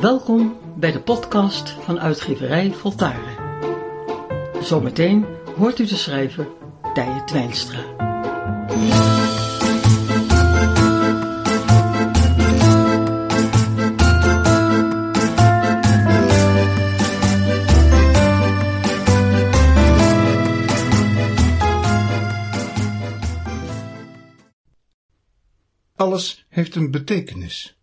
Welkom bij de podcast van uitgeverij Voltaren. Zometeen hoort u de schrijver Tije Twijnstra. Alles heeft een betekenis.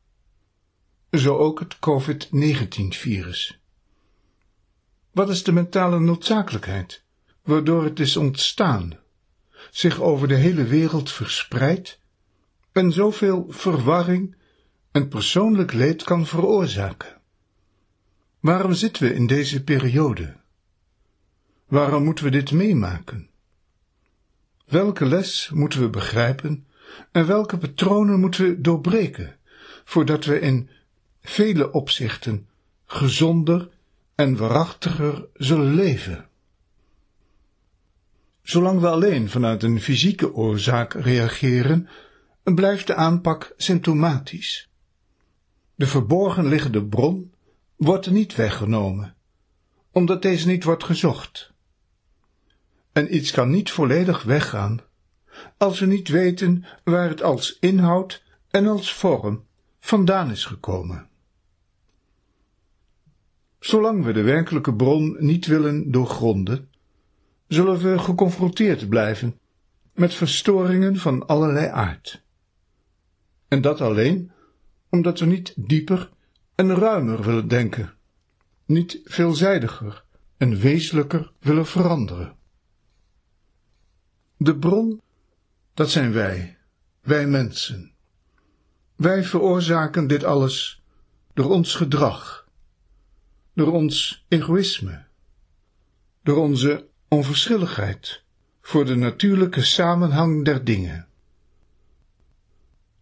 Zo ook het COVID-19-virus. Wat is de mentale noodzakelijkheid, waardoor het is ontstaan, zich over de hele wereld verspreidt en zoveel verwarring en persoonlijk leed kan veroorzaken? Waarom zitten we in deze periode? Waarom moeten we dit meemaken? Welke les moeten we begrijpen en welke patronen moeten we doorbreken, voordat we in vele opzichten gezonder en waarachtiger zullen leven? Zolang we alleen vanuit een fysieke oorzaak reageren, blijft de aanpak symptomatisch. De verborgen liggende bron wordt niet weggenomen, omdat deze niet wordt gezocht. En iets kan niet volledig weggaan als we niet weten waar het als inhoud en als vorm vandaan is gekomen. Zolang we de werkelijke bron niet willen doorgronden, zullen we geconfronteerd blijven met verstoringen van allerlei aard. En dat alleen omdat we niet dieper en ruimer willen denken, niet veelzijdiger en wezenlijker willen veranderen. De bron dat zijn wij, wij mensen. Wij veroorzaken dit alles door ons gedrag, door ons egoïsme, door onze onverschilligheid voor de natuurlijke samenhang der dingen.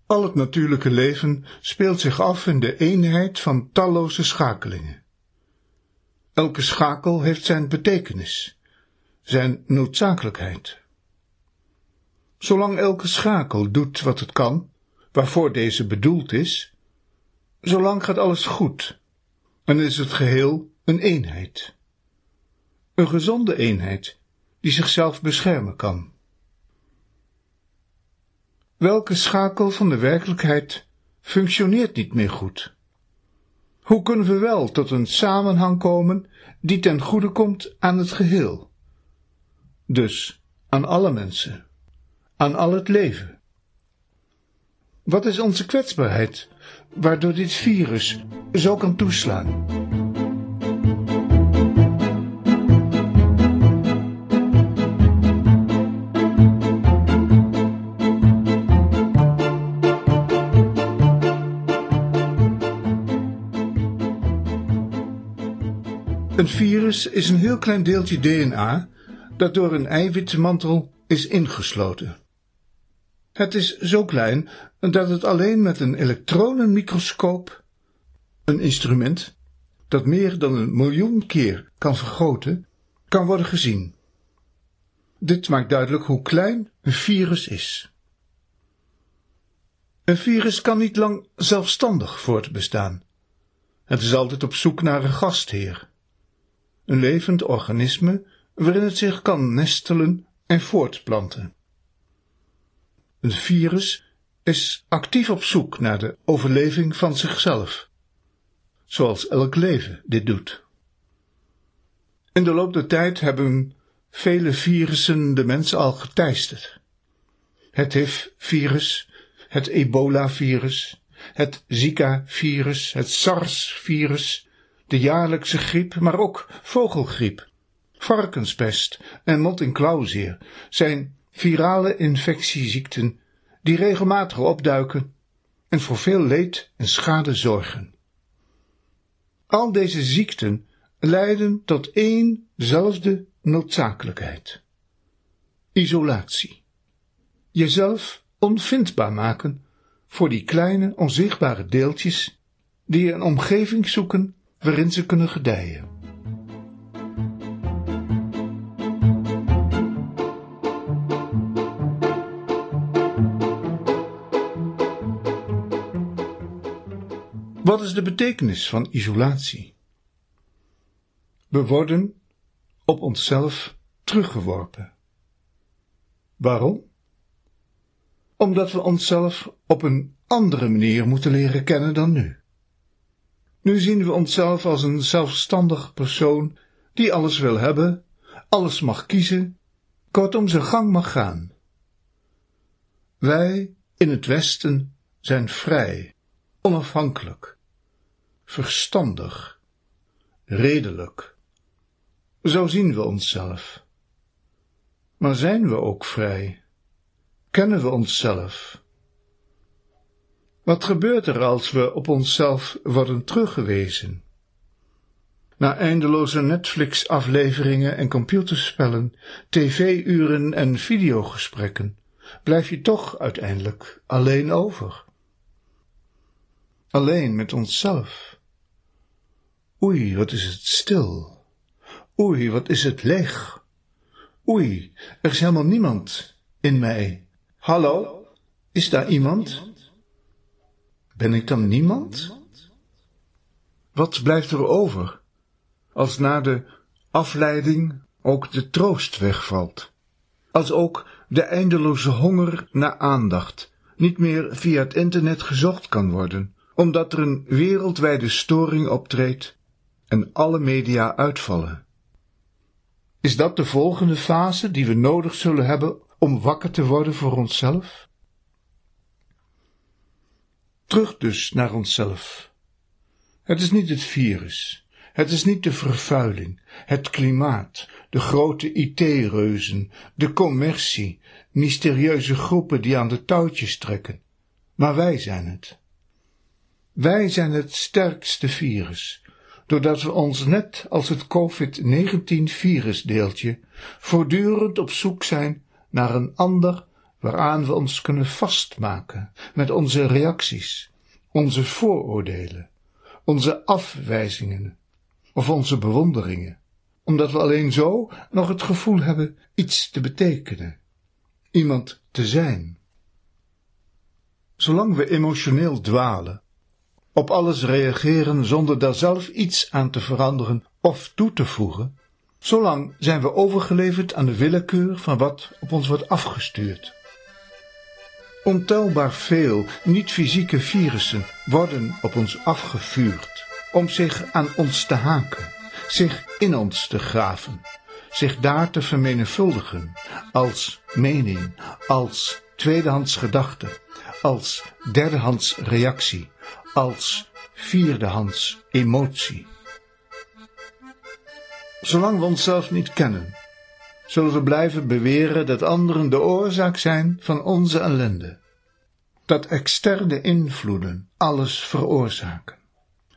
Al het natuurlijke leven speelt zich af in de eenheid van talloze schakelingen. Elke schakel heeft zijn betekenis, zijn noodzakelijkheid. Zolang elke schakel doet wat het kan, waarvoor deze bedoeld is, zolang gaat alles goed en is het geheel een eenheid. Een gezonde eenheid die zichzelf beschermen kan. Welke schakel van de werkelijkheid functioneert niet meer goed? Hoe kunnen we wel tot een samenhang komen die ten goede komt aan het geheel? Dus aan alle mensen aan al het leven. Wat is onze kwetsbaarheid, waardoor dit virus zo kan toeslaan? Een virus is een heel klein deeltje DNA dat door een eiwitmantel is ingesloten. Het is zo klein dat het alleen met een elektronenmicroscoop, een instrument dat meer dan een miljoen keer kan vergroten, kan worden gezien. Dit maakt duidelijk hoe klein een virus is. Een virus kan niet lang zelfstandig voortbestaan. Het is altijd op zoek naar een gastheer. Een levend organisme waarin het zich kan nestelen en voortplanten. Een virus is actief op zoek naar de overleving van zichzelf, zoals elk leven dit doet. In de loop der tijd hebben vele virussen de mensen al geteisterd. Het HIV-virus, het ebola-virus, het Zika-virus, het SARS-virus, de jaarlijkse griep, maar ook vogelgriep, varkenspest en mot- zijn virale infectieziekten die regelmatig opduiken en voor veel leed en schade zorgen. Al deze ziekten leiden tot éénzelfde noodzakelijkheid: isolatie. Jezelf onvindbaar maken voor die kleine onzichtbare deeltjes die een omgeving zoeken waarin ze kunnen gedijen. Wat is de betekenis van isolatie? We worden op onszelf teruggeworpen. Waarom? Omdat we onszelf op een andere manier moeten leren kennen dan nu. Nu zien we onszelf als een zelfstandig persoon die alles wil hebben, alles mag kiezen, kortom zijn gang mag gaan. Wij in het Westen zijn vrij, onafhankelijk, verstandig, redelijk. Zo zien we onszelf. Maar zijn we ook vrij? Kennen we onszelf? Wat gebeurt er als we op onszelf worden teruggewezen? Na eindeloze Netflix-afleveringen en computerspellen, tv-uren en videogesprekken, blijf je toch uiteindelijk alleen over. Alleen met onszelf. Oei, wat is het stil. Oei, wat is het leeg. Oei, er is helemaal niemand in mij. Hallo, is daar iemand? Ben ik dan niemand? Wat blijft er over, als na de afleiding ook de troost wegvalt? Als ook de eindeloze honger naar aandacht niet meer via het internet gezocht kan worden, omdat er een wereldwijde storing optreedt en alle media uitvallen. Is dat de volgende fase die we nodig zullen hebben om wakker te worden voor onszelf? Terug dus naar onszelf. Het is niet het virus, het is niet de vervuiling, het klimaat, de grote IT-reuzen, de commercie, mysterieuze groepen die aan de touwtjes trekken, maar wij zijn het. Wij zijn het sterkste virus, doordat we ons net als het COVID-19-virusdeeltje voortdurend op zoek zijn naar een ander waaraan we ons kunnen vastmaken met onze reacties, onze vooroordelen, onze afwijzingen of onze bewonderingen, omdat we alleen zo nog het gevoel hebben iets te betekenen, iemand te zijn. Zolang we emotioneel dwalen, op alles reageren zonder daar zelf iets aan te veranderen of toe te voegen, zolang zijn we overgeleverd aan de willekeur van wat op ons wordt afgestuurd. Ontelbaar veel niet-fysieke virussen worden op ons afgevuurd om zich aan ons te haken, zich in ons te graven, zich daar te vermenigvuldigen als mening, als tweedehands gedachte, als derdehands reactie, als vierdehands emotie. Zolang we onszelf niet kennen, zullen we blijven beweren dat anderen de oorzaak zijn van onze ellende. Dat externe invloeden alles veroorzaken.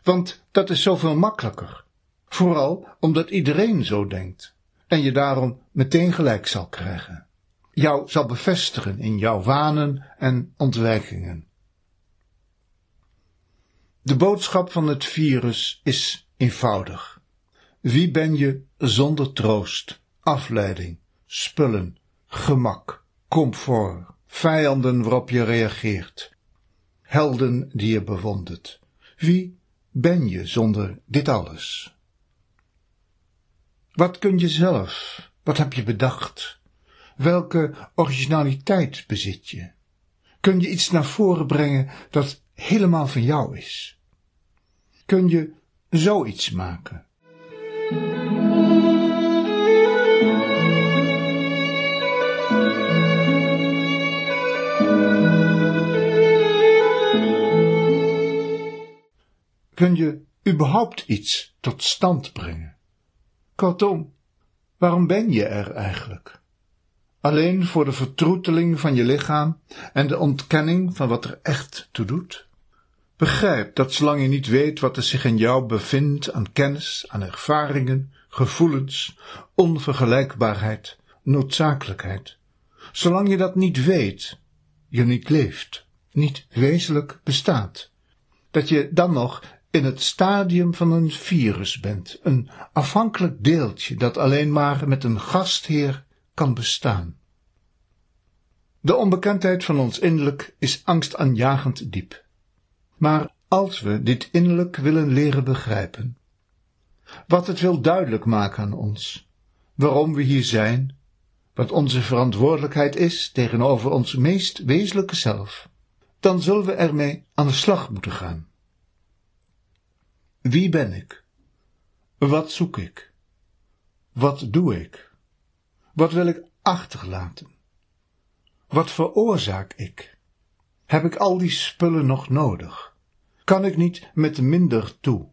Want dat is zoveel makkelijker. Vooral omdat iedereen zo denkt en je daarom meteen gelijk zal krijgen. Jou zal bevestigen in jouw wanen en ontwijkingen. De boodschap van het virus is eenvoudig. Wie ben je zonder troost, afleiding, spullen, gemak, comfort, vijanden waarop je reageert, helden die je bewondert? Wie ben je zonder dit alles? Wat kun je zelf? Wat heb je bedacht? Welke originaliteit bezit je? Kun je iets naar voren brengen dat helemaal van jou is? Kun je zoiets maken. Kun je überhaupt iets tot stand brengen? Kortom, waarom ben je er eigenlijk? Alleen voor de vertroeteling van je lichaam en de ontkenning van wat er echt toe doet? Begrijp dat zolang je niet weet wat er zich in jou bevindt aan kennis, aan ervaringen, gevoelens, onvergelijkbaarheid, noodzakelijkheid, zolang je dat niet weet, je niet leeft, niet wezenlijk bestaat, dat je dan nog in het stadium van een virus bent, een afhankelijk deeltje dat alleen maar met een gastheer kan bestaan. De onbekendheid van ons innerlijk is angstaanjagend diep. Maar als we dit innerlijk willen leren begrijpen. Wat het wil duidelijk maken aan ons, waarom we hier zijn, wat onze verantwoordelijkheid is tegenover ons meest wezenlijke zelf, dan zullen we ermee aan de slag moeten gaan. Wie ben ik? Wat zoek ik? Wat doe ik? Wat wil ik achterlaten? Wat veroorzaak ik? Heb ik al die spullen nog nodig? Kan ik niet met minder toe?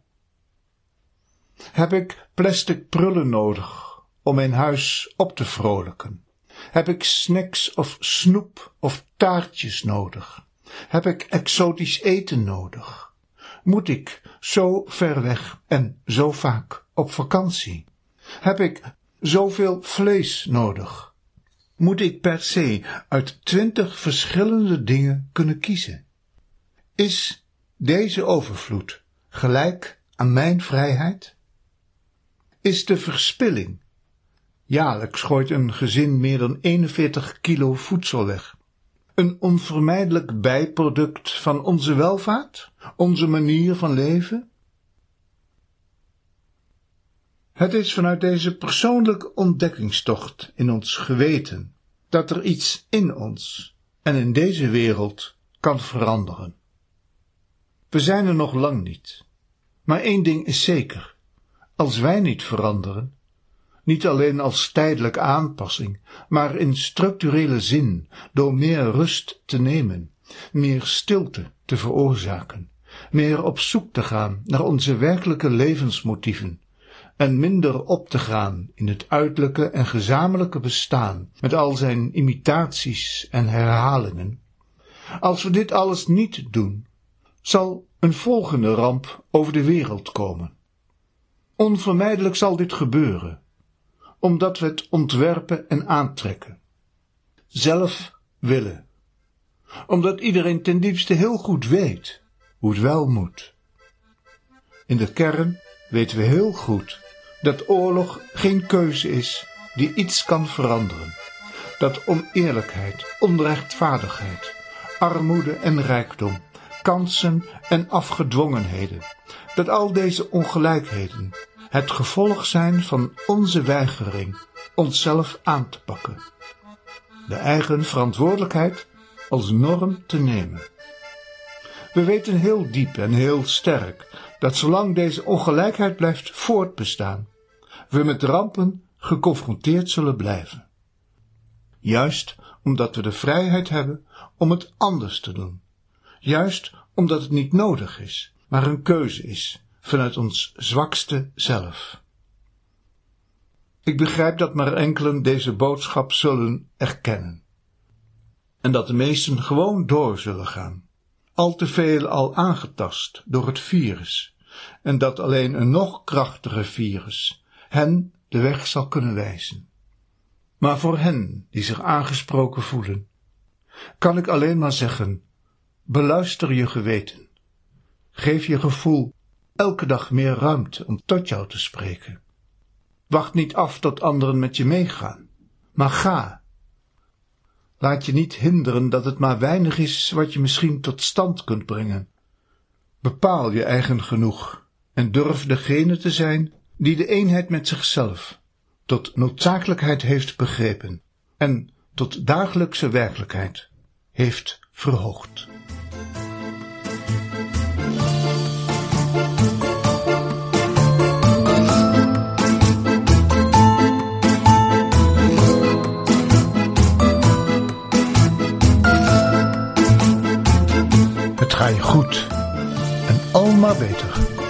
Heb ik plastic prullen nodig om mijn huis op te vrolijken? Heb ik snacks of snoep of taartjes nodig? Heb ik exotisch eten nodig? Moet ik zo ver weg en zo vaak op vakantie? Heb ik zoveel vlees nodig? Moet ik per se uit twintig verschillende dingen kunnen kiezen? Is deze overvloed gelijk aan mijn vrijheid? Is de verspilling? Jaarlijks gooit een gezin meer dan 41 kilo voedsel weg. Een onvermijdelijk bijproduct van onze welvaart, onze manier van leven? Het is vanuit deze persoonlijke ontdekkingstocht in ons geweten dat er iets in ons en in deze wereld kan veranderen. We zijn er nog lang niet, maar één ding is zeker: als wij niet veranderen, niet alleen als tijdelijke aanpassing, maar in structurele zin, door meer rust te nemen, meer stilte te veroorzaken, meer op zoek te gaan naar onze werkelijke levensmotieven, en minder op te gaan in het uiterlijke en gezamenlijke bestaan met al zijn imitaties en herhalingen. Als we dit alles niet doen, zal een volgende ramp over de wereld komen. Onvermijdelijk zal dit gebeuren, omdat we het ontwerpen en aantrekken. Zelf willen. Omdat iedereen ten diepste heel goed weet hoe het wel moet. In de kern weten we heel goed dat oorlog geen keuze is die iets kan veranderen. Dat oneerlijkheid, onrechtvaardigheid, armoede en rijkdom, kansen en afgedwongenheden, dat al deze ongelijkheden het gevolg zijn van onze weigering onszelf aan te pakken. De eigen verantwoordelijkheid als norm te nemen. We weten heel diep en heel sterk dat zolang deze ongelijkheid blijft voortbestaan, we met rampen geconfronteerd zullen blijven. Juist omdat we de vrijheid hebben om het anders te doen. Juist omdat het niet nodig is, maar een keuze is vanuit ons zwakste zelf. Ik begrijp dat maar enkelen deze boodschap zullen erkennen. En dat de meesten gewoon door zullen gaan, al te veel al aangetast door het virus, en dat alleen een nog krachtiger virus hen de weg zal kunnen wijzen. Maar voor hen die zich aangesproken voelen, kan ik alleen maar zeggen, beluister je geweten. Geef je gevoel elke dag meer ruimte om tot jou te spreken. Wacht niet af tot anderen met je meegaan, maar ga. Laat je niet hinderen dat het maar weinig is wat je misschien tot stand kunt brengen. Bepaal je eigen genoeg en durf degene te zijn die de eenheid met zichzelf tot noodzakelijkheid heeft begrepen en tot dagelijkse werkelijkheid heeft verhoogd. Het ga je goed en al maar beter.